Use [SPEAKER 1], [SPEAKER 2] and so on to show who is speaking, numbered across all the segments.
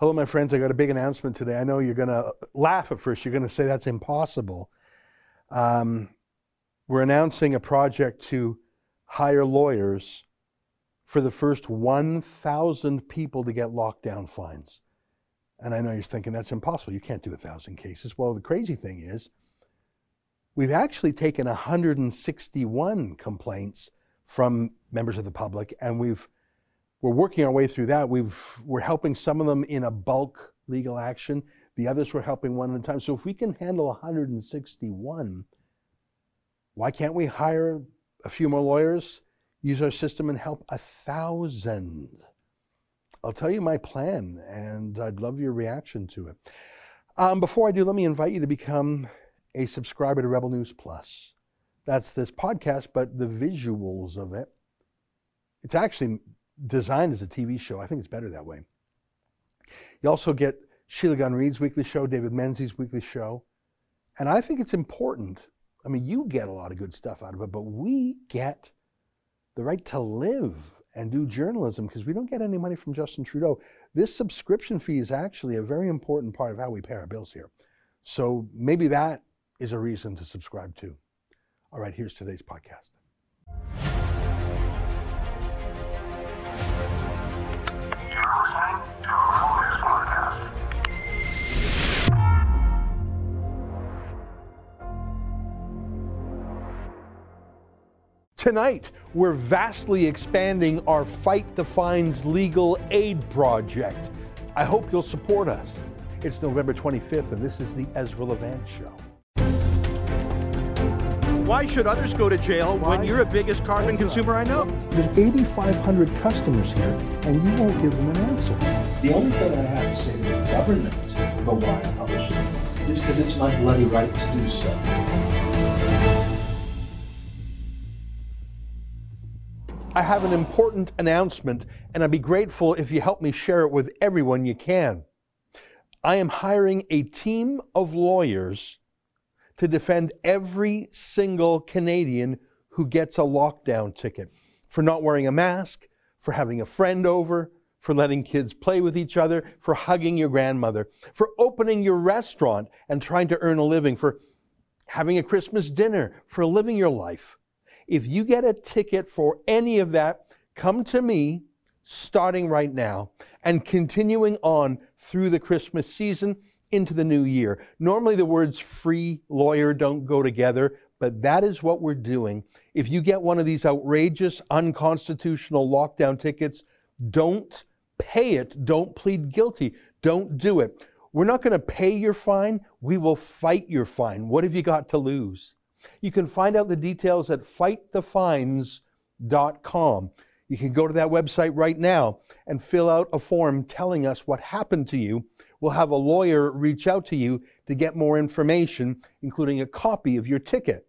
[SPEAKER 1] Hello, my friends. I got a big announcement today. I know you're going to laugh at first. You're going to say that's impossible. Um, we're announcing a project to hire lawyers for the first 1,000 people to get lockdown fines. And I know you're thinking that's impossible. You can't do a thousand cases. Well, the crazy thing is, we've actually taken 161 complaints from members of the public, and we've we're working our way through that. We've we're helping some of them in a bulk legal action. The others we're helping one at a time. So if we can handle 161, why can't we hire a few more lawyers, use our system, and help a thousand? I'll tell you my plan, and I'd love your reaction to it. Um, before I do, let me invite you to become a subscriber to Rebel News Plus. That's this podcast, but the visuals of it. It's actually designed as a TV show. I think it's better that way. You also get Sheila Gunn Reid's weekly show, David Menzies' weekly show. And I think it's important. I mean, you get a lot of good stuff out of it, but we get the right to live and do journalism because we don't get any money from Justin Trudeau. This subscription fee is actually a very important part of how we pay our bills here. So maybe that is a reason to subscribe too. All right, here's today's podcast. Tonight, we're vastly expanding our Fight the Fines legal aid project. I hope you'll support us. It's November 25th, and this is the Ezra Levant Show.
[SPEAKER 2] Why should others go to jail
[SPEAKER 1] Why?
[SPEAKER 2] when you're the biggest carbon consumer I know?
[SPEAKER 1] There's 8,500 customers here, and you won't give them an answer.
[SPEAKER 3] The only thing I have to say to the government about why I publish it is because it's my bloody right to do so.
[SPEAKER 1] I have an important announcement, and I'd be grateful if you help me share it with everyone you can. I am hiring a team of lawyers to defend every single Canadian who gets a lockdown ticket for not wearing a mask, for having a friend over, for letting kids play with each other, for hugging your grandmother, for opening your restaurant and trying to earn a living, for having a Christmas dinner, for living your life. If you get a ticket for any of that, come to me starting right now and continuing on through the Christmas season into the new year. Normally, the words free lawyer don't go together, but that is what we're doing. If you get one of these outrageous, unconstitutional lockdown tickets, don't pay it. Don't plead guilty. Don't do it. We're not going to pay your fine. We will fight your fine. What have you got to lose? You can find out the details at fightthefines.com. You can go to that website right now and fill out a form telling us what happened to you. We'll have a lawyer reach out to you to get more information, including a copy of your ticket.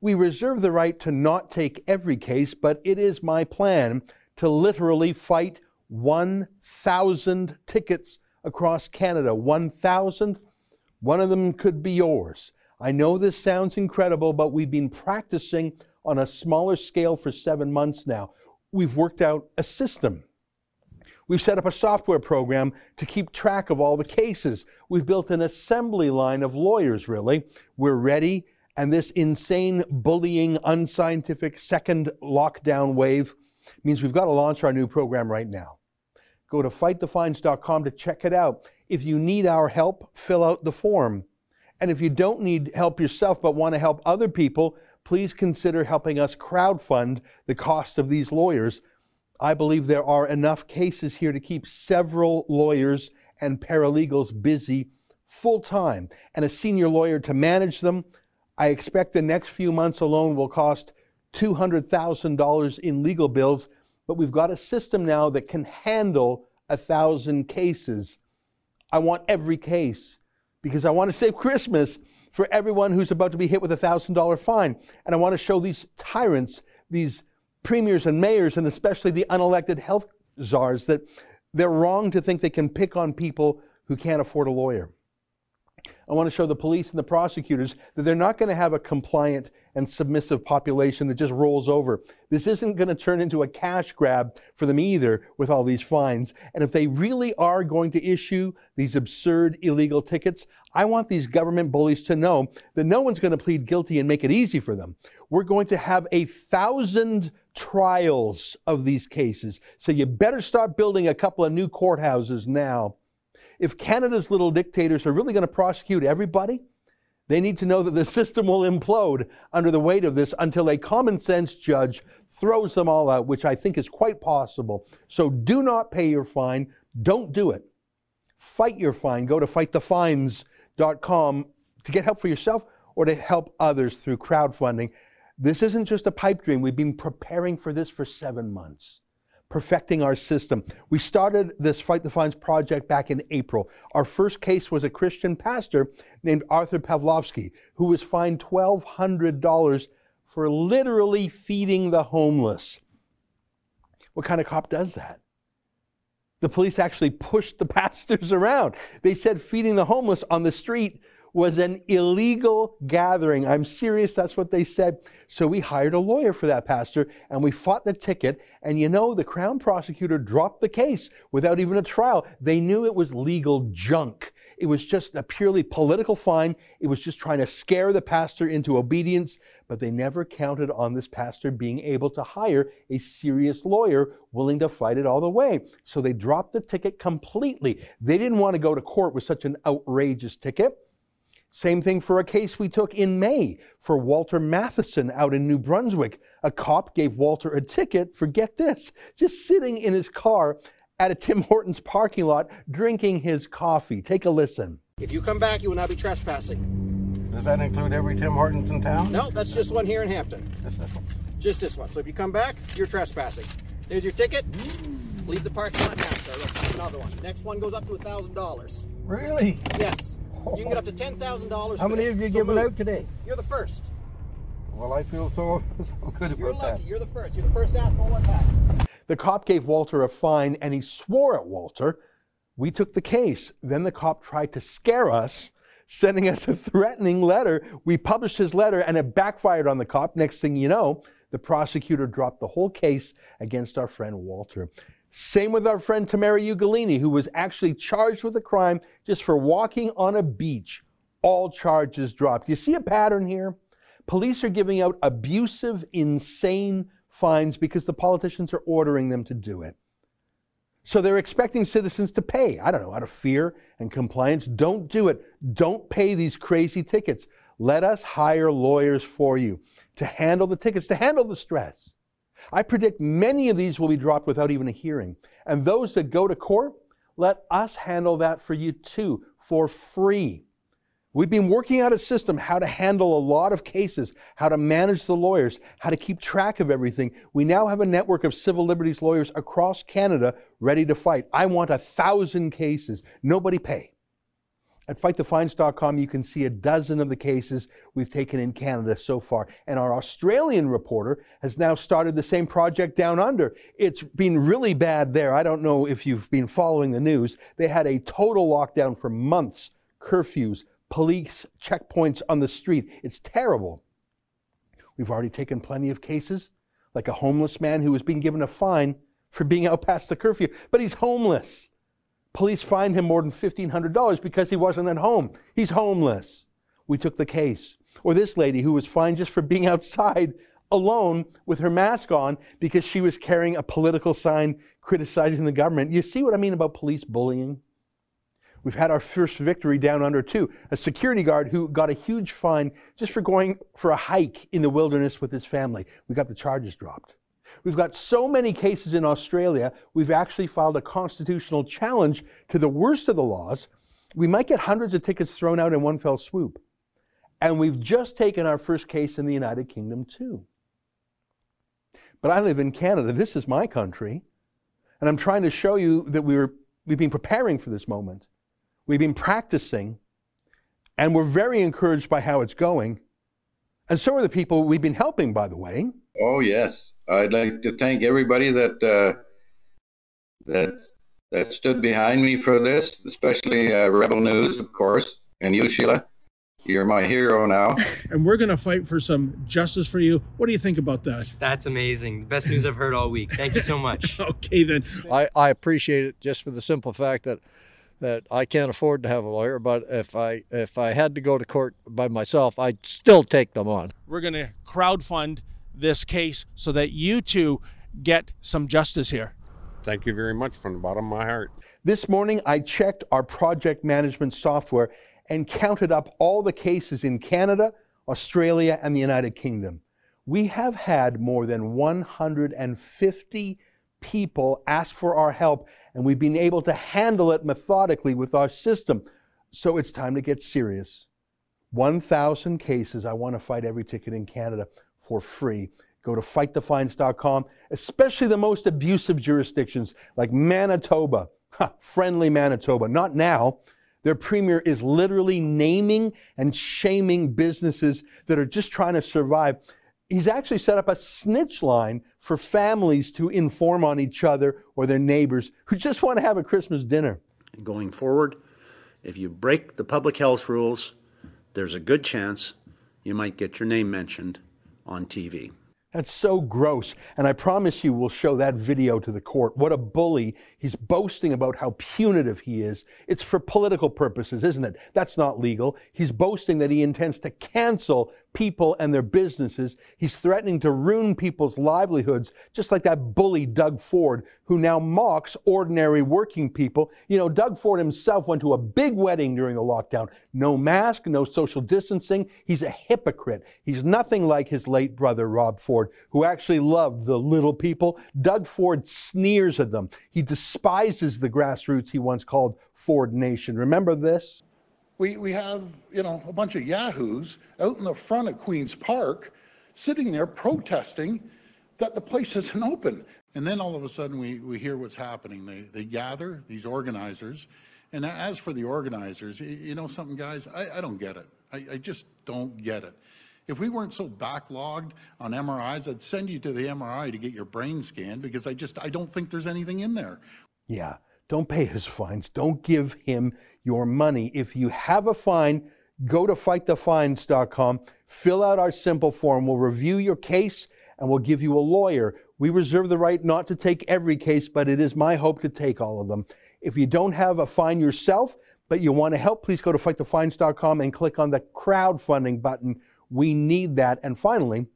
[SPEAKER 1] We reserve the right to not take every case, but it is my plan to literally fight 1,000 tickets across Canada. 1,000. One of them could be yours. I know this sounds incredible, but we've been practicing on a smaller scale for seven months now. We've worked out a system. We've set up a software program to keep track of all the cases. We've built an assembly line of lawyers, really. We're ready, and this insane, bullying, unscientific second lockdown wave means we've got to launch our new program right now. Go to fightthefines.com to check it out. If you need our help, fill out the form. And if you don't need help yourself but want to help other people, please consider helping us crowdfund the cost of these lawyers. I believe there are enough cases here to keep several lawyers and paralegals busy full time and a senior lawyer to manage them. I expect the next few months alone will cost $200,000 in legal bills, but we've got a system now that can handle a thousand cases. I want every case because I want to save Christmas for everyone who's about to be hit with a $1,000 fine. And I want to show these tyrants, these premiers and mayors, and especially the unelected health czars, that they're wrong to think they can pick on people who can't afford a lawyer. I want to show the police and the prosecutors that they're not going to have a compliant and submissive population that just rolls over. This isn't going to turn into a cash grab for them either with all these fines. And if they really are going to issue these absurd illegal tickets, I want these government bullies to know that no one's going to plead guilty and make it easy for them. We're going to have a thousand trials of these cases. So you better start building a couple of new courthouses now if Canada's little dictators are really going to prosecute everybody, they need to know that the system will implode under the weight of this until a common sense judge throws them all out, which I think is quite possible. So do not pay your fine. Don't do it. Fight your fine. Go to fightthefines.com to get help for yourself or to help others through crowdfunding. This isn't just a pipe dream. We've been preparing for this for seven months perfecting our system. We started this Fight the Fines project back in April. Our first case was a Christian pastor named Arthur Pawlowski, who was fined $1,200 for literally feeding the homeless. What kind of cop does that? The police actually pushed the pastors around. They said feeding the homeless on the street was an illegal gathering. I'm serious, that's what they said. So we hired a lawyer for that pastor and we fought the ticket. And you know, the Crown prosecutor dropped the case without even a trial. They knew it was legal junk. It was just a purely political fine. It was just trying to scare the pastor into obedience. But they never counted on this pastor being able to hire a serious lawyer willing to fight it all the way. So they dropped the ticket completely. They didn't want to go to court with such an outrageous ticket. Same thing for a case we took in May for Walter Matheson out in New Brunswick. A cop gave Walter a ticket for, get this, just sitting in his car at a Tim Hortons parking lot drinking his coffee. Take a listen.
[SPEAKER 2] If you come back, you will not be trespassing.
[SPEAKER 4] Does that include every Tim Hortons in town?
[SPEAKER 2] No, that's just one here in Hampton.
[SPEAKER 4] Just this one.
[SPEAKER 2] Just this one. So if you come back, you're trespassing. There's your ticket. Leave the parking lot now, sir. Look, another one. Next one goes up to a thousand dollars.
[SPEAKER 4] Really?
[SPEAKER 2] Yes. You can get up to ten thousand dollars.
[SPEAKER 4] How many of you
[SPEAKER 2] so
[SPEAKER 4] given
[SPEAKER 2] move.
[SPEAKER 4] out today?
[SPEAKER 2] You're the first.
[SPEAKER 4] Well, I feel so, so good about that.
[SPEAKER 2] You're
[SPEAKER 4] that.
[SPEAKER 2] lucky. You're the first. You're the first asshole one back.
[SPEAKER 1] The cop gave Walter a fine and he swore at Walter. We took the case. Then the cop tried to scare us, sending us a threatening letter. We published his letter and it backfired on the cop. Next thing you know, the prosecutor dropped the whole case against our friend Walter. Same with our friend Tamara Ugolini, who was actually charged with a crime just for walking on a beach. All charges dropped. You see a pattern here? Police are giving out abusive, insane fines because the politicians are ordering them to do it. So they're expecting citizens to pay. I don't know, out of fear and compliance. Don't do it. Don't pay these crazy tickets. Let us hire lawyers for you to handle the tickets, to handle the stress. I predict many of these will be dropped without even a hearing. And those that go to court, let us handle that for you too, for free. We've been working out a system how to handle a lot of cases, how to manage the lawyers, how to keep track of everything. We now have a network of civil liberties lawyers across Canada ready to fight. I want a thousand cases. Nobody pay. At fightthefines.com, you can see a dozen of the cases we've taken in Canada so far. And our Australian reporter has now started the same project down under. It's been really bad there. I don't know if you've been following the news. They had a total lockdown for months, curfews, police checkpoints on the street. It's terrible. We've already taken plenty of cases, like a homeless man who was being given a fine for being out past the curfew, but he's homeless. Police fined him more than $1,500 because he wasn't at home. He's homeless. We took the case. Or this lady who was fined just for being outside alone with her mask on because she was carrying a political sign criticizing the government. You see what I mean about police bullying? We've had our first victory down under too. A security guard who got a huge fine just for going for a hike in the wilderness with his family. We got the charges dropped. We've got so many cases in Australia, we've actually filed a constitutional challenge to the worst of the laws. We might get hundreds of tickets thrown out in one fell swoop. And we've just taken our first case in the United Kingdom too. But I live in Canada. This is my country. And I'm trying to show you that we were, we've been preparing for this moment. We've been practicing. And we're very encouraged by how it's going. And so are the people we've been helping, by the way.
[SPEAKER 5] Oh yes, I'd like to thank everybody that uh, that that stood behind me for this, especially uh, Rebel News, of course. and you, Sheila. You're my hero now.
[SPEAKER 6] and we're going to fight for some justice for you. What do you think about that?
[SPEAKER 7] That's amazing. The best news I've heard all week. Thank you so much.
[SPEAKER 6] okay, then.
[SPEAKER 8] I, I appreciate it just for the simple fact that that I can't afford to have a lawyer, but if I if I had to go to court by myself, I'd still take them on.
[SPEAKER 6] We're going to crowdfund this case so that you two get some justice here.
[SPEAKER 9] Thank you very much from the bottom of my heart.
[SPEAKER 1] This morning, I checked our project management software and counted up all the cases in Canada, Australia, and the United Kingdom. We have had more than 150 people ask for our help, and we've been able to handle it methodically with our system. So it's time to get serious. 1,000 cases. I want to fight every ticket in Canada for free. Go to fightthefines.com, especially the most abusive jurisdictions like Manitoba, friendly Manitoba. Not now. Their premier is literally naming and shaming businesses that are just trying to survive. He's actually set up a snitch line for families to inform on each other or their neighbors who just want to have a Christmas dinner.
[SPEAKER 10] Going forward, if you break the public health rules, there's a good chance you might get your name mentioned on TV.
[SPEAKER 1] That's so gross. And I promise you we'll show that video to the court. What a bully. He's boasting about how punitive he is. It's for political purposes, isn't it? That's not legal. He's boasting that he intends to cancel people and their businesses. He's threatening to ruin people's livelihoods, just like that bully Doug Ford, who now mocks ordinary working people. You know, Doug Ford himself went to a big wedding during the lockdown. No mask, no social distancing. He's a hypocrite. He's nothing like his late brother, Rob Ford. Ford, who actually loved the little people. Doug Ford sneers at them. He despises the grassroots he once called Ford Nation. Remember this?
[SPEAKER 11] We, we have, you know, a bunch of yahoos out in the front of Queen's Park sitting there protesting that the place isn't open. And then all of a sudden we, we hear what's happening. They, they gather, these organizers. And as for the organizers, you know something, guys? I, I don't get it. I, I just don't get it. If we weren't so backlogged on MRIs, I'd send you to the MRI to get your brain scanned because I just I don't think there's anything in there.
[SPEAKER 1] Yeah, don't pay his fines. Don't give him your money. If you have a fine, go to fightthefines.com, fill out our simple form. We'll review your case and we'll give you a lawyer. We reserve the right not to take every case, but it is my hope to take all of them. If you don't have a fine yourself, but you want to help, please go to fightthefines.com and click on the crowdfunding button we need that. And finally,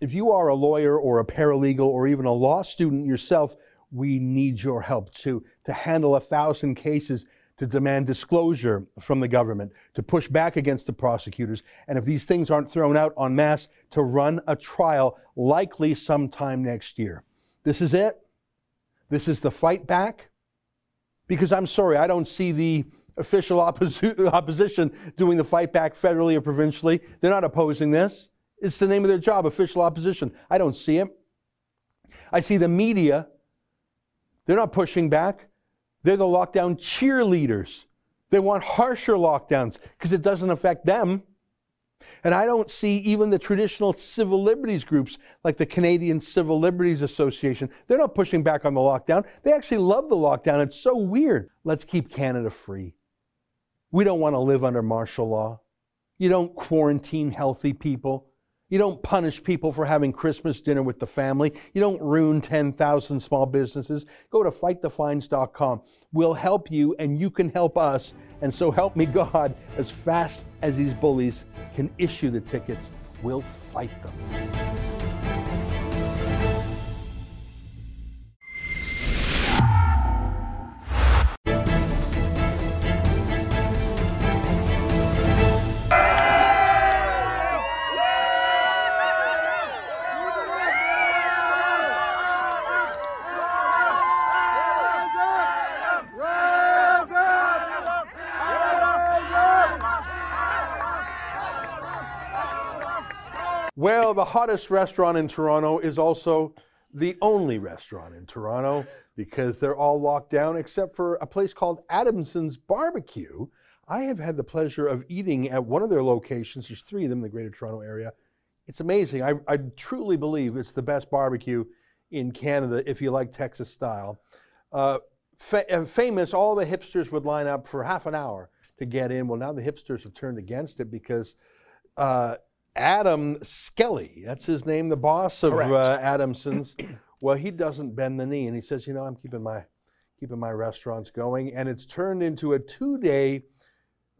[SPEAKER 1] if you are a lawyer or a paralegal or even a law student yourself, we need your help to, to handle a thousand cases to demand disclosure from the government, to push back against the prosecutors, and if these things aren't thrown out en masse, to run a trial likely sometime next year. This is it. This is the fight back. Because I'm sorry, I don't see the official opposition doing the fight back federally or provincially. They're not opposing this. It's the name of their job, official opposition. I don't see it. I see the media. They're not pushing back. They're the lockdown cheerleaders. They want harsher lockdowns because it doesn't affect them. And I don't see even the traditional civil liberties groups like the Canadian Civil Liberties Association. They're not pushing back on the lockdown. They actually love the lockdown. It's so weird. Let's keep Canada free. We don't want to live under martial law. You don't quarantine healthy people. You don't punish people for having Christmas dinner with the family. You don't ruin 10,000 small businesses. Go to fightthefines.com. We'll help you and you can help us. And so help me God, as fast as these bullies can issue the tickets, we'll fight them. Hottest restaurant in Toronto is also the only restaurant in Toronto because they're all locked down except for a place called Adamson's Barbecue. I have had the pleasure of eating at one of their locations. There's three of them in the greater Toronto area. It's amazing. I, I truly believe it's the best barbecue in Canada if you like Texas style. Uh, fa- famous, all the hipsters would line up for half an hour to get in. Well, now the hipsters have turned against it because uh, Adam Skelly, that's his name, the boss of uh, Adamson's. well, he doesn't bend the knee, and he says, you know, I'm keeping my keeping my restaurants going, and it's turned into a two-day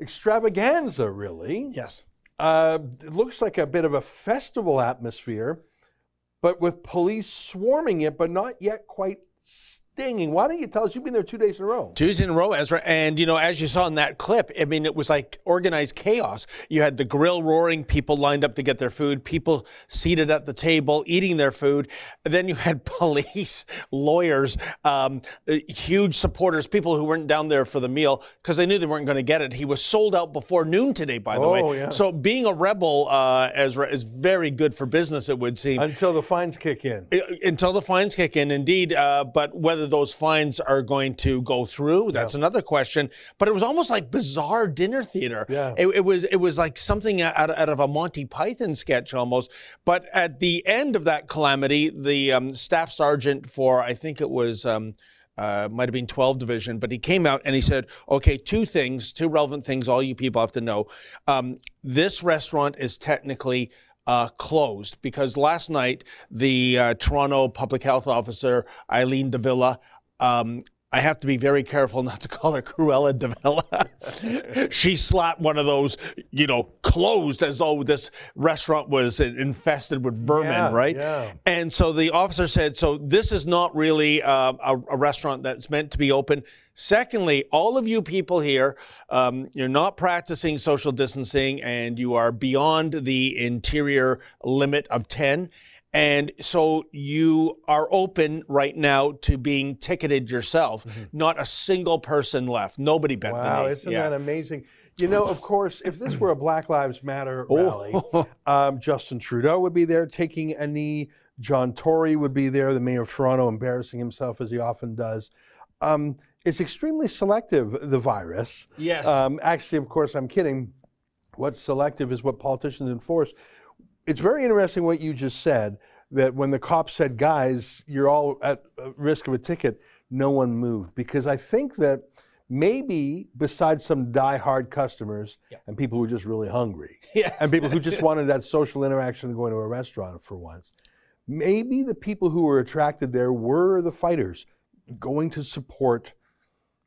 [SPEAKER 1] extravaganza, really.
[SPEAKER 6] Yes.
[SPEAKER 1] Uh, it looks like a bit of a festival atmosphere, but with police swarming it, but not yet quite stinging. Why don't you tell us? You've been there two days in a row.
[SPEAKER 6] Two days in a row, Ezra. And, you know, as you saw in that clip, I mean, it was like organized chaos. You had the grill roaring, people lined up to get their food, people seated at the table eating their food. Then you had police, lawyers, um, uh, huge supporters, people who weren't down there for the meal because they knew they weren't going to get it. He was sold out before noon today, by the
[SPEAKER 1] Oh,
[SPEAKER 6] way.
[SPEAKER 1] yeah.
[SPEAKER 6] So being a rebel, uh, Ezra, is very good for business, it would seem.
[SPEAKER 1] Until the fines kick in.
[SPEAKER 6] Uh, Until the fines kick in, indeed. Uh, but whether those fines are going to go through, that's another question. But it was almost like bizarre dinner theater.
[SPEAKER 1] Yeah.
[SPEAKER 6] It, it was it was like something out, out of a Monty Python sketch almost. But at the end of that calamity, the um, staff sergeant for I think it was. Um, uh, might have been 12 division, but he came out and he said, okay, two things, two relevant things all you people have to know. Um, this restaurant is technically uh, closed because last night the uh, Toronto public health officer, Eileen de Villa, um, I have to be very careful not to call her Cruella de Villa. she slapped one of those, you know, closed as though this restaurant was infested with vermin,
[SPEAKER 1] Yeah,
[SPEAKER 6] right?
[SPEAKER 1] yeah.
[SPEAKER 6] And so the officer said, so this is not really uh, a, a restaurant that's meant to be open. Secondly, all of you people here, um, you're not practicing social distancing and you are beyond the interior limit of 10. And so you are open right now to being ticketed yourself. Not a single person left. Nobody bent the
[SPEAKER 1] Wow, isn't
[SPEAKER 6] Yeah.
[SPEAKER 1] that amazing? You know, of course, if this were a Black Lives Matter
[SPEAKER 6] Oh.
[SPEAKER 1] rally, um, Justin Trudeau would be there taking a knee. John Tory would be there, the mayor of Toronto, embarrassing himself as he often does. Um, it's extremely selective, the virus.
[SPEAKER 6] Yes.
[SPEAKER 1] Um, actually, of course, I'm kidding. What's selective is what politicians enforce. It's very interesting what you just said that when the cops said, guys, you're all at risk of a ticket, no one moved. Because I think that maybe besides some die-hard customers and people who are just really hungry
[SPEAKER 6] Yes.
[SPEAKER 1] and people who just wanted that social interaction of going to a restaurant for once, maybe the people who were attracted there were the fighters going to support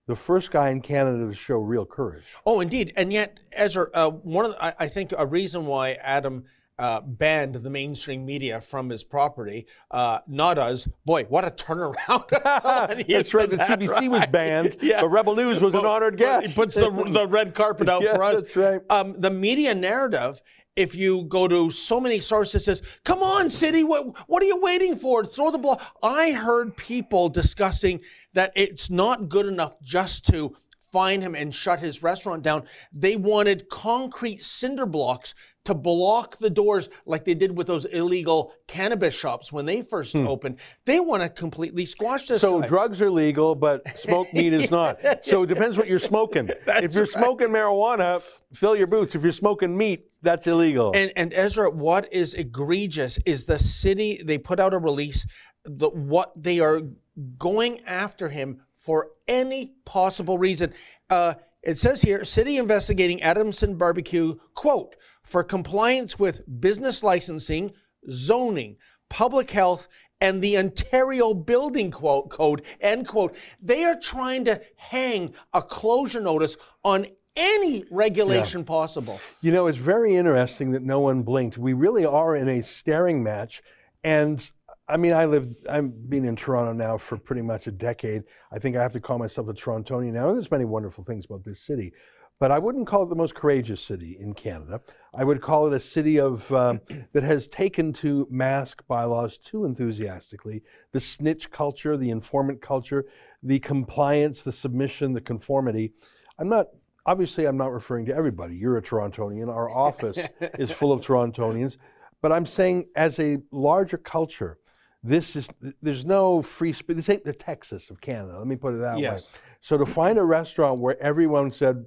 [SPEAKER 1] the first guy in Canada to show real courage.
[SPEAKER 6] Oh, indeed. And yet, Ezra, uh, one of the, I, I think a reason why Adam uh, banned the mainstream media from his property, uh, not us. Boy, what a turnaround!
[SPEAKER 1] That's right. The CBC was banned, but Rebel News was an honored guest.
[SPEAKER 6] He puts the, the red carpet out
[SPEAKER 1] Yeah,
[SPEAKER 6] for us.
[SPEAKER 1] that's right.
[SPEAKER 6] Um, the media narrative. If you go to so many sources, says, "Come on, city, what what are you waiting for? Throw the ball." I heard people discussing that it's not good enough just to fine him and shut his restaurant down. They wanted concrete cinder blocks to block the doors like they did with those illegal cannabis shops when they first opened. They want to completely squash this.
[SPEAKER 1] Hmm. So
[SPEAKER 6] guy.
[SPEAKER 1] drugs are legal, but smoked meat is not. So it depends what you're smoking. if you're smoking marijuana, fill your boots. If you're smoking meat, that's illegal.
[SPEAKER 6] And and Ezra, what is egregious is the city. They put out a release. The what they are going after him for any possible reason. Uh, it says here, city investigating Adamson Barbecue quote for compliance with business licensing, zoning, public health. And the Ontario Building quote, Code, end quote. They are trying to hang a closure notice on any regulation possible.
[SPEAKER 1] You know, it's very interesting that no one blinked. We really are in a staring match. And I mean, I lived, I've been in Toronto now for pretty much a decade. I think I have to call myself a Torontonian now. There's many wonderful things about this city, but I wouldn't call it the most courageous city in Canada. I would call it a city of um, that has taken to mask bylaws too enthusiastically. The snitch culture, the informant culture, the compliance, the submission, the conformity. I'm not obviously I'm not referring to everybody. You're a Torontonian. Our office is full of Torontonians. But I'm saying as a larger culture, this is there's no free speech. This ain't the Texas of Canada. Let me put it that
[SPEAKER 6] Yes.
[SPEAKER 1] way. So to find a restaurant where everyone said,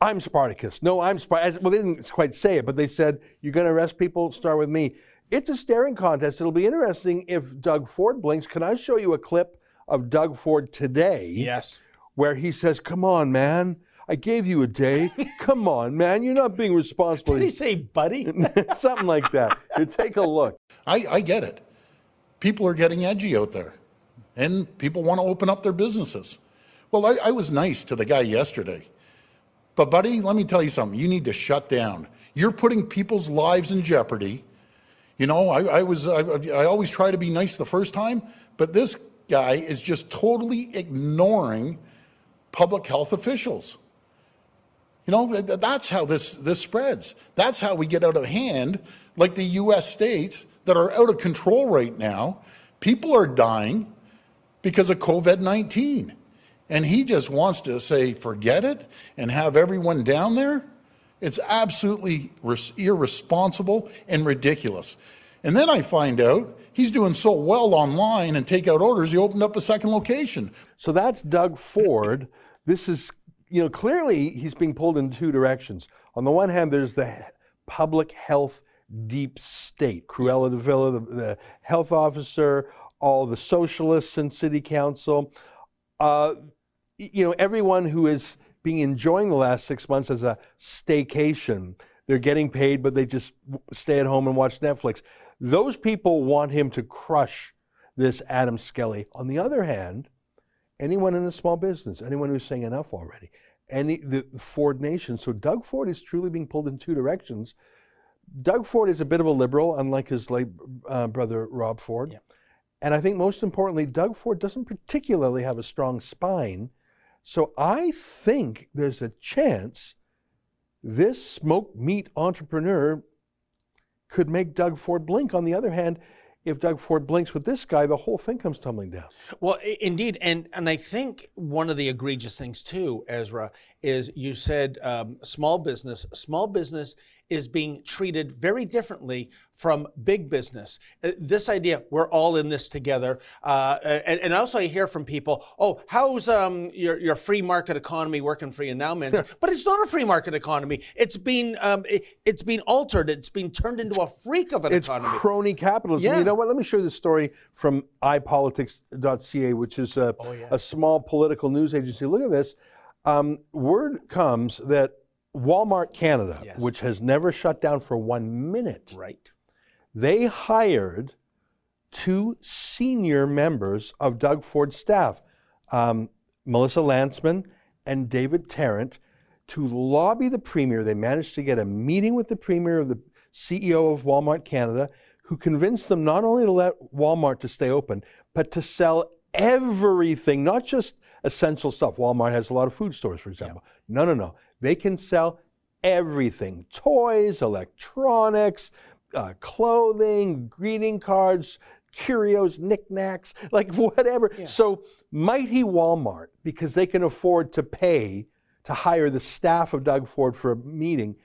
[SPEAKER 1] "I'm Spartacus," no, I'm Spartacus. Well, they didn't quite say it, but they said, "You're going to arrest people. Start with me." It's a staring contest. It'll be interesting if Doug Ford blinks. Can I show you a clip of Doug Ford today?
[SPEAKER 6] Yes.
[SPEAKER 1] where he says, "Come on, man." I gave you a day. Come on, man. You're not being responsible.
[SPEAKER 6] Did he say buddy?
[SPEAKER 1] Something like that. Here, take a look.
[SPEAKER 11] I, I get it. People are getting edgy out there, and people want to open up their businesses. Well, I, I was nice to the guy yesterday. But, buddy, let me tell you something. You need to shut down. You're putting people's lives in jeopardy. You know, I, I was, I, I always try to be nice the first time, but this guy is just totally ignoring public health officials. You know, that's how this, this spreads. That's how we get out of hand, like the US states that are out of control right now. People are dying because of COVID 19. And he just wants to say, forget it, and have everyone down there. It's absolutely irresponsible and ridiculous. And then I find out he's doing so well online and takeout orders, he opened up a second location.
[SPEAKER 1] So that's Doug Ford. This is, you know, clearly he's being pulled in two directions. On the one hand, there's the public health deep state, Cruella de Villa, the, the health officer, all the socialists in city council. Uh, you know, everyone who is being enjoying the last six months as a staycation. They're getting paid, but they just stay at home and watch Netflix. Those people want him to crush this Adam Skelly. On the other hand, anyone in a small business, anyone who's saying enough already, any the Ford Nation. So Doug Ford is truly being pulled in two directions. Doug Ford is a bit of a liberal, unlike his late uh, brother Rob Ford.
[SPEAKER 6] Yeah.
[SPEAKER 1] And I think most importantly, Doug Ford doesn't particularly have a strong spine. So I think there's a chance this smoked meat entrepreneur could make Doug Ford blink. On the other hand, if Doug Ford blinks with this guy, the whole thing comes tumbling down.
[SPEAKER 6] Well, indeed, and and I think one of the egregious things too, Ezra, is you said um, small business. Small business is being treated very differently from big business. Uh, This idea, we're all in this together, uh, and, and also I hear from people, oh, how's um, your your free market economy working for you now, man? but it's not a free market economy. It's been um, it, it's been altered. It's been turned into a freak of an
[SPEAKER 1] It's
[SPEAKER 6] economy.
[SPEAKER 1] crony capitalism.
[SPEAKER 6] Yeah.
[SPEAKER 1] You know what? Let me show you the story from ipolitics.ca, which is a,
[SPEAKER 6] Oh, yeah.
[SPEAKER 1] a small political news agency. Look at this. Um, word comes that Walmart Canada,
[SPEAKER 6] Yes.
[SPEAKER 1] which has never shut down for one minute,
[SPEAKER 6] right.
[SPEAKER 1] they hired two senior members of Doug Ford's staff, um, Melissa Lantsman and David Tarrant, to lobby the premier. They managed to get a meeting with the premier of the CEO of Walmart Canada, who convinced them not only to let Walmart to stay open, but to sell everything, not just essential stuff. Walmart has a lot of food stores, for example. No, no, no. They can sell everything toys, electronics, uh, clothing, greeting cards, curios, knickknacks, like whatever. So, mighty Walmart, because they can afford to pay to hire the staff of Doug Ford for a meeting,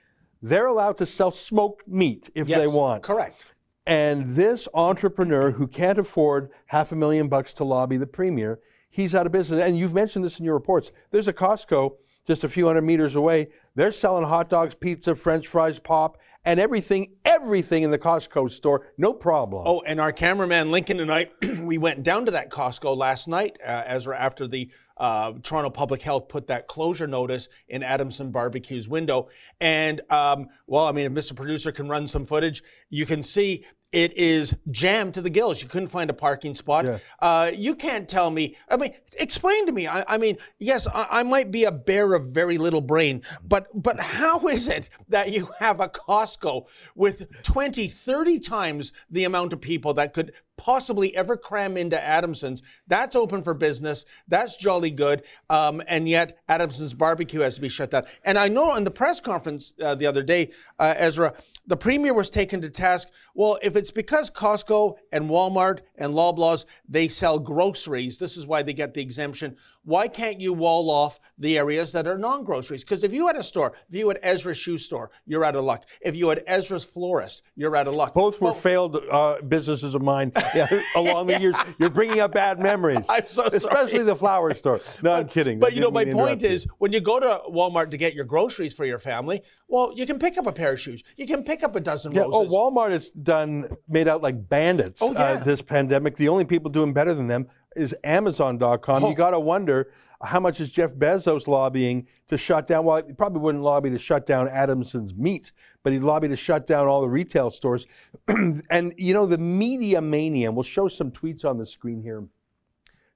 [SPEAKER 1] they're allowed to sell smoked meat if they
[SPEAKER 6] Yes,
[SPEAKER 1] want.
[SPEAKER 6] Correct.
[SPEAKER 1] And this entrepreneur who can't afford half a million bucks to lobby the premier, he's out of business. And you've mentioned this in your reports. There's a Costco just a few hundred meters away. They're selling hot dogs, pizza, French fries, pop, and everything, everything in the Costco store, no problem.
[SPEAKER 6] Oh, and our cameraman Lincoln and I, we went down to that Costco last night, uh, Ezra, after the uh, Toronto Public Health put that closure notice in Adamson Barbecue's window. And, um, well, I mean, if Mr. Producer can run some footage, you can see it is jammed to the gills. You couldn't find a parking spot.
[SPEAKER 1] Yeah.
[SPEAKER 6] Uh, you can't tell me. I mean, explain to me. I, I mean, yes, I, I might be a bear of very little brain, but but how is it that you have a Costco with 20, 30 times the amount of people that could possibly ever cram into Adamson's? That's open for business. That's jolly good. Um, and yet Adamson's barbecue has to be shut down. And I know in the press conference uh, the other day, uh, Ezra, the premier was taken to task. Well, if it's because Costco and Walmart and Loblaws they sell groceries, this is why they get the exemption. Why can't you wall off the areas that are non-groceries? Because if you had a store, if you had Ezra's shoe store, you're out of luck. If you had Ezra's florist, you're out of luck.
[SPEAKER 1] Both were failed uh, businesses of mine yeah, along the years. You're bringing up bad memories.
[SPEAKER 6] I'm so sorry.
[SPEAKER 1] Especially the flower store. No, I'm kidding. I
[SPEAKER 6] But you know, my point
[SPEAKER 1] you.
[SPEAKER 6] is, when you go to Walmart to get your groceries for your family, well, you can pick up a pair of shoes. You can pick up a dozen
[SPEAKER 1] Yeah,
[SPEAKER 6] roses.
[SPEAKER 1] oh, Walmart has done made out like bandits
[SPEAKER 6] Oh,
[SPEAKER 1] uh, this pandemic. The only people doing better than them is Amazon.com.
[SPEAKER 6] Oh.
[SPEAKER 1] You got to wonder How much is Jeff Bezos lobbying to shut down? Well, he probably wouldn't lobby to shut down Adamson's meat, but he'd lobby to shut down all the retail stores. and, you know, the media mania, we'll show some tweets on the screen here,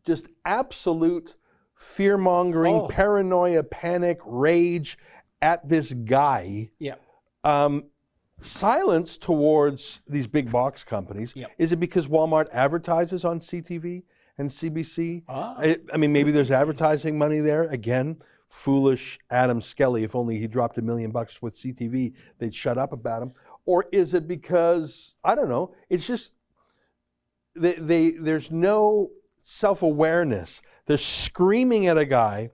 [SPEAKER 1] just absolute fear mongering,
[SPEAKER 6] Oh.
[SPEAKER 1] paranoia, panic, rage at this guy.
[SPEAKER 6] Yeah.
[SPEAKER 1] Um, silence towards these big box companies.
[SPEAKER 6] Yep.
[SPEAKER 1] Is it because Walmart advertises on CTV and CBC?
[SPEAKER 6] Ah.
[SPEAKER 1] I, I mean, maybe there's advertising money there. Again, foolish Adam Skelly. If only he dropped a million bucks with CTV, they'd shut up about him. Or is it because I don't know? It's just they, they there's no self-awareness. They're screaming at a guy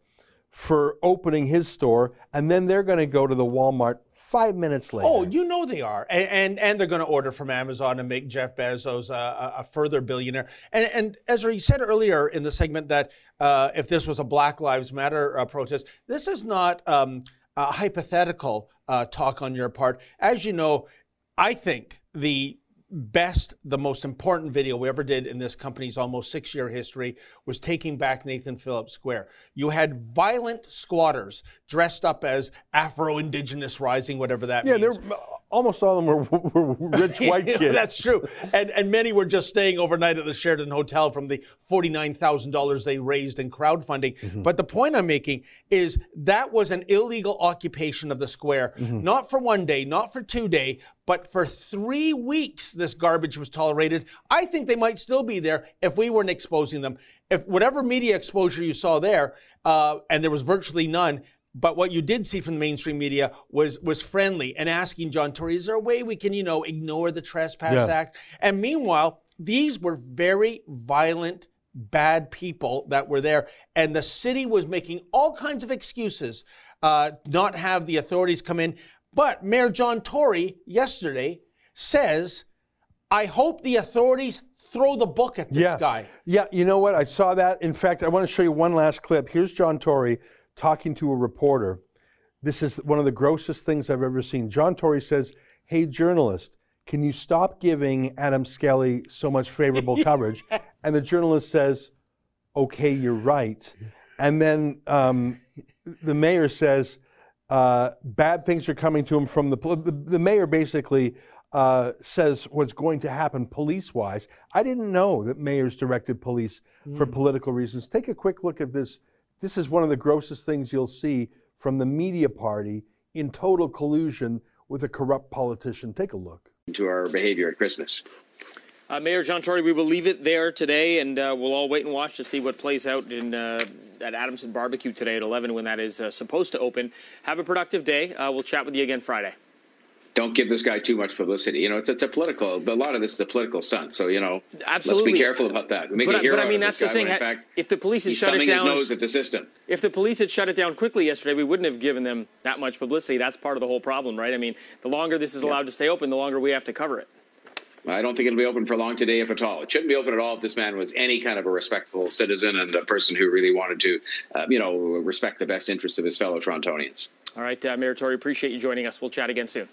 [SPEAKER 1] for opening his store, and then they're going to go to the Walmart five minutes later.
[SPEAKER 6] Oh, you know they are, and and, and they're going to order from Amazon and make Jeff Bezos a, a, further billionaire. And and Ezra, you said earlier in the segment that uh, if this was a Black Lives Matter uh, protest, this is not um, a hypothetical uh, talk on your part. As you know, I think the best, the most important video we ever did in this company's almost six year history was taking back Nathan Phillips Square. You had violent squatters dressed up as Afro Indigenous Rising, whatever that
[SPEAKER 1] yeah,
[SPEAKER 6] means.
[SPEAKER 1] they're almost all of them were, were rich white kids.
[SPEAKER 6] That's true. And, and many were just staying overnight at the Sheraton Hotel from the $49,000 they raised in crowdfunding.
[SPEAKER 1] Mm-hmm.
[SPEAKER 6] But the point I'm making is that was an illegal occupation of the square,
[SPEAKER 1] Mm-hmm.
[SPEAKER 6] not for one day, not for two day, but for three weeks this garbage was tolerated. I think they might still be there if we weren't exposing them. If whatever media exposure you saw there, uh, and there was virtually none, but what you did see from the mainstream media was was friendly and asking John Tory, is there a way we can, you know, ignore the Trespass
[SPEAKER 1] Yeah.
[SPEAKER 6] Act? And meanwhile, these were very violent, bad people that were there, and the city was making all kinds of excuses uh, not have the authorities come in. But Mayor John Tory yesterday says, "I hope the authorities throw the book at this
[SPEAKER 1] yeah.
[SPEAKER 6] guy."
[SPEAKER 1] Yeah, you know what? I saw that. In fact, I want to show you one last clip. Here's John Tory talking to a reporter. This is one of the grossest things I've ever seen. John Tory says, Hey, journalist, can you stop giving Adam Skelly so much favorable coverage? And the journalist says, Okay, you're right. And then um, the mayor says, uh, bad things are coming to him from the, the, the mayor basically uh, says what's going to happen police wise. I didn't know that mayors directed police for
[SPEAKER 6] Mm.
[SPEAKER 1] political reasons. Take a quick look at this. This is one of the grossest things you'll see from the media party in total collusion with a corrupt politician. Take a look.
[SPEAKER 12] to our behavior at Christmas.
[SPEAKER 13] Uh, Mayor John Tory, we will leave it there today, and uh, we'll all wait and watch to see what plays out in uh, at Adamson Barbecue today at 11 when that is uh, supposed to open. Have a productive day. Uh, we'll chat with you again Friday.
[SPEAKER 12] Don't give this guy too much publicity. You know, it's, it's a political, a lot of this is a political stunt. So, you know,
[SPEAKER 13] Absolutely.
[SPEAKER 12] let's be careful about that. Make
[SPEAKER 13] But
[SPEAKER 12] a
[SPEAKER 13] I-
[SPEAKER 12] hero
[SPEAKER 13] but I mean, that's the thing.
[SPEAKER 12] when, in fact,
[SPEAKER 13] if the police had shut it
[SPEAKER 12] thumbing his
[SPEAKER 13] down-
[SPEAKER 12] nose at the system.
[SPEAKER 13] If the police had shut it down quickly yesterday, we wouldn't have given them that much publicity. That's part of the whole problem, right? I mean, the longer this is allowed to stay open, the longer we have to cover it.
[SPEAKER 12] I don't think it'll be open for long today, if at all. It shouldn't be open at all if this man was any kind of a respectful citizen and a person who really wanted to, uh, you know, respect the best interests of his fellow Torontonians.
[SPEAKER 13] All right, uh, Mayor Tory, appreciate you joining us. We'll chat again soon.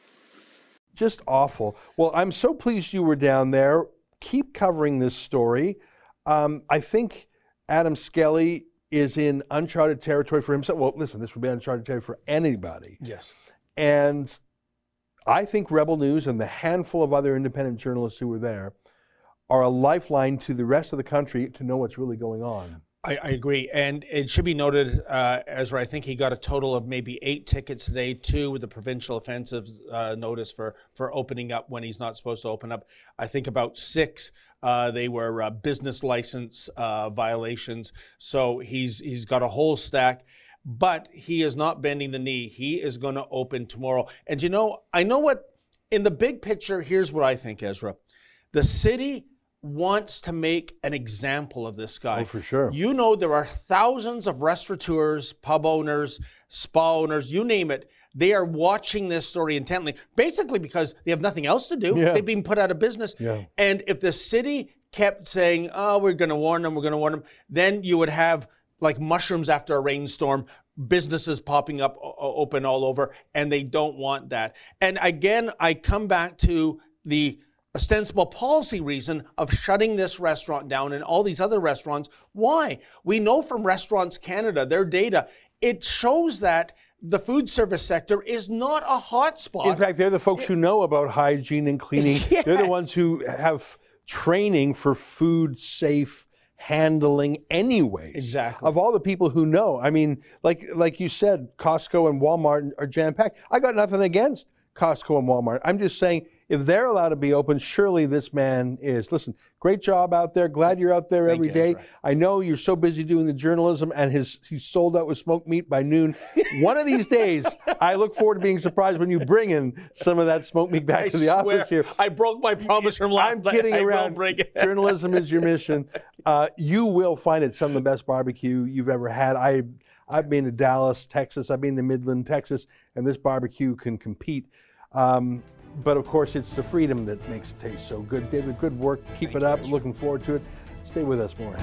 [SPEAKER 1] Just awful. Well, I'm so pleased you were down there. Keep covering this story. Um, I think Adam Skelly is in uncharted territory for himself. Well, listen, this would be uncharted territory for anybody.
[SPEAKER 6] Yes.
[SPEAKER 1] And I think Rebel News and the handful of other independent journalists who were there are a lifeline to the rest of the country to know what's really going on.
[SPEAKER 6] I, I agree, and it should be noted, uh, Ezra. I think he got a total of maybe eight tickets today, two with the provincial offensive uh, notice for for opening up when he's not supposed to open up. I think about six. Uh, they were uh, business license uh, violations. So he's he's got a whole stack, but he is not bending the knee. He is going to open tomorrow. And you know, I know what in the big picture. Here's what I think, Ezra. The city wants to make an example of this guy.
[SPEAKER 1] Oh, for sure.
[SPEAKER 6] You know, there are thousands of restaurateurs, pub owners, spa owners, you name it. They are watching this story intently, basically because they have nothing else to do.
[SPEAKER 1] Yeah.
[SPEAKER 6] They've been put out of business.
[SPEAKER 1] Yeah.
[SPEAKER 6] And if the city kept saying, oh, we're going to warn them, we're going to warn them, then you would have like mushrooms after a rainstorm, businesses popping up open all over, and they don't want that. And again, I come back to the ostensible policy reason of shutting this restaurant down and all these other restaurants. Why? We know from Restaurants Canada, their data, it shows that the food service sector is not a hot spot.
[SPEAKER 1] In fact, they're the folks who know about hygiene and cleaning. They're the ones who have training for food safe handling anyways.
[SPEAKER 6] Exactly.
[SPEAKER 1] Of all the people who know. I mean, like like you said, Costco and Walmart are jam packed. I got nothing against Costco and Walmart. I'm just saying if they're allowed to be open, surely this man is. Listen, great job out there. Glad you're out there
[SPEAKER 6] Thank
[SPEAKER 1] every
[SPEAKER 6] you,
[SPEAKER 1] day. I know you're so busy doing the journalism and his he's sold out with smoked meat by noon. One of these days, I look forward to being surprised when you bring in some of that smoked meat back
[SPEAKER 6] I
[SPEAKER 1] to the
[SPEAKER 6] swear,
[SPEAKER 1] office here.
[SPEAKER 6] I broke my promise from last
[SPEAKER 1] I'm kidding
[SPEAKER 6] I
[SPEAKER 1] around.
[SPEAKER 6] break it.
[SPEAKER 1] Journalism is your mission. Uh, you will find it some of the best barbecue you've ever had. I I've been to Dallas, Texas. I've been to Midland, Texas, and this barbecue can compete. Um, but of course, it's the freedom that makes it taste so good. David, good work. Keep it up. Looking forward to it. Stay with us more.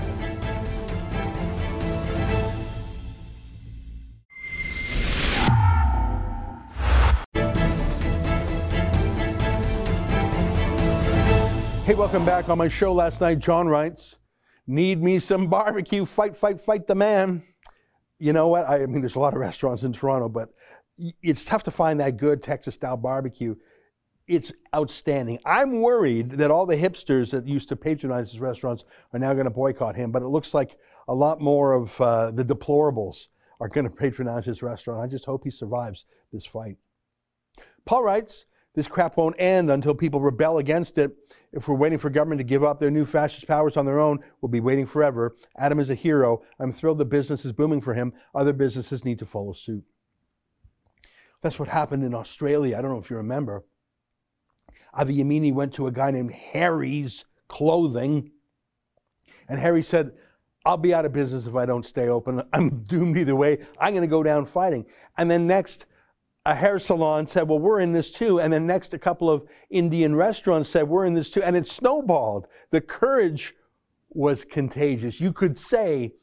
[SPEAKER 1] Hey, welcome back on my show last night. John writes, Need me some barbecue. Fight, fight, fight the man. You know what? I, mean, there's a lot of restaurants in Toronto, but it's tough to find that good Texas style barbecue. It's outstanding. I'm worried that all the hipsters that used to patronize his restaurants are now going to boycott him, but it looks like a lot more of uh, the deplorables are going to patronize his restaurant. I just hope he survives this fight. Paul writes, this crap won't end until people rebel against it. If we're waiting for government to give up their new fascist powers on their own, we'll be waiting forever. Adam is a hero. I'm thrilled the business is booming for him. Other businesses need to follow suit. That's what happened in Australia. I don't know if you remember. Avi Yemini went to a guy named Harry's Clothing, and Harry said, I'll be out of business if I don't stay open. I'm doomed either way. I'm going to go down fighting. And then next, a hair salon said, Well, we're in this too. And then next, a couple of Indian restaurants said, We're in this too. And it snowballed. The courage was contagious. You could say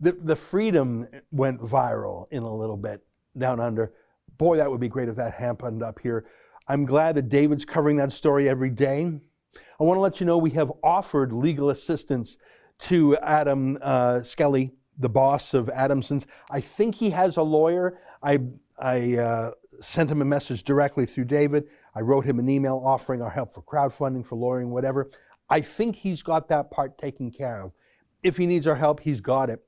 [SPEAKER 1] that the freedom went viral in a little bit down under. Boy, that would be great if that happened up here. I'm glad that David's covering that story every day. I want to let you know we have offered legal assistance to Adam uh, Skelly, the boss of Adamson's. I think he has a lawyer. I I uh, sent him a message directly through David. I wrote him an email offering our help for crowdfunding, for lawyering, whatever. I think he's got that part taken care of. If he needs our help, he's got it.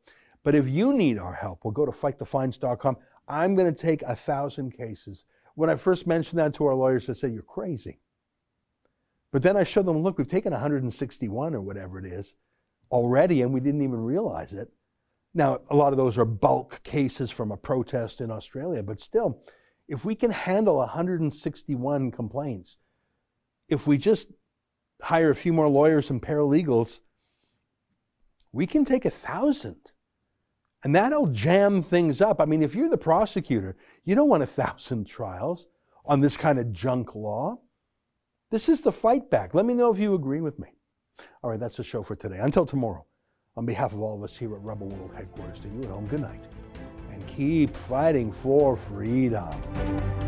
[SPEAKER 1] But if you need our help, we'll go to fightthefines.com. I'm going to take a thousand cases. When I first mentioned that to our lawyers, they said, You're crazy. But then I showed them, look, we've taken 161 or whatever it is already, and we didn't even realize it. Now, a lot of those are bulk cases from a protest in Australia, but still, if we can handle 161 complaints, if we just hire a few more lawyers and paralegals, we can take a thousand. And that'll jam things up. I mean, if you're the prosecutor, you don't want a thousand trials on this kind of junk law. This is the fight back. Let me know if you agree with me. All right, that's the show for today. Until tomorrow, on behalf of all of us here at Rebel World Headquarters, to you at home, good night. And keep fighting for freedom.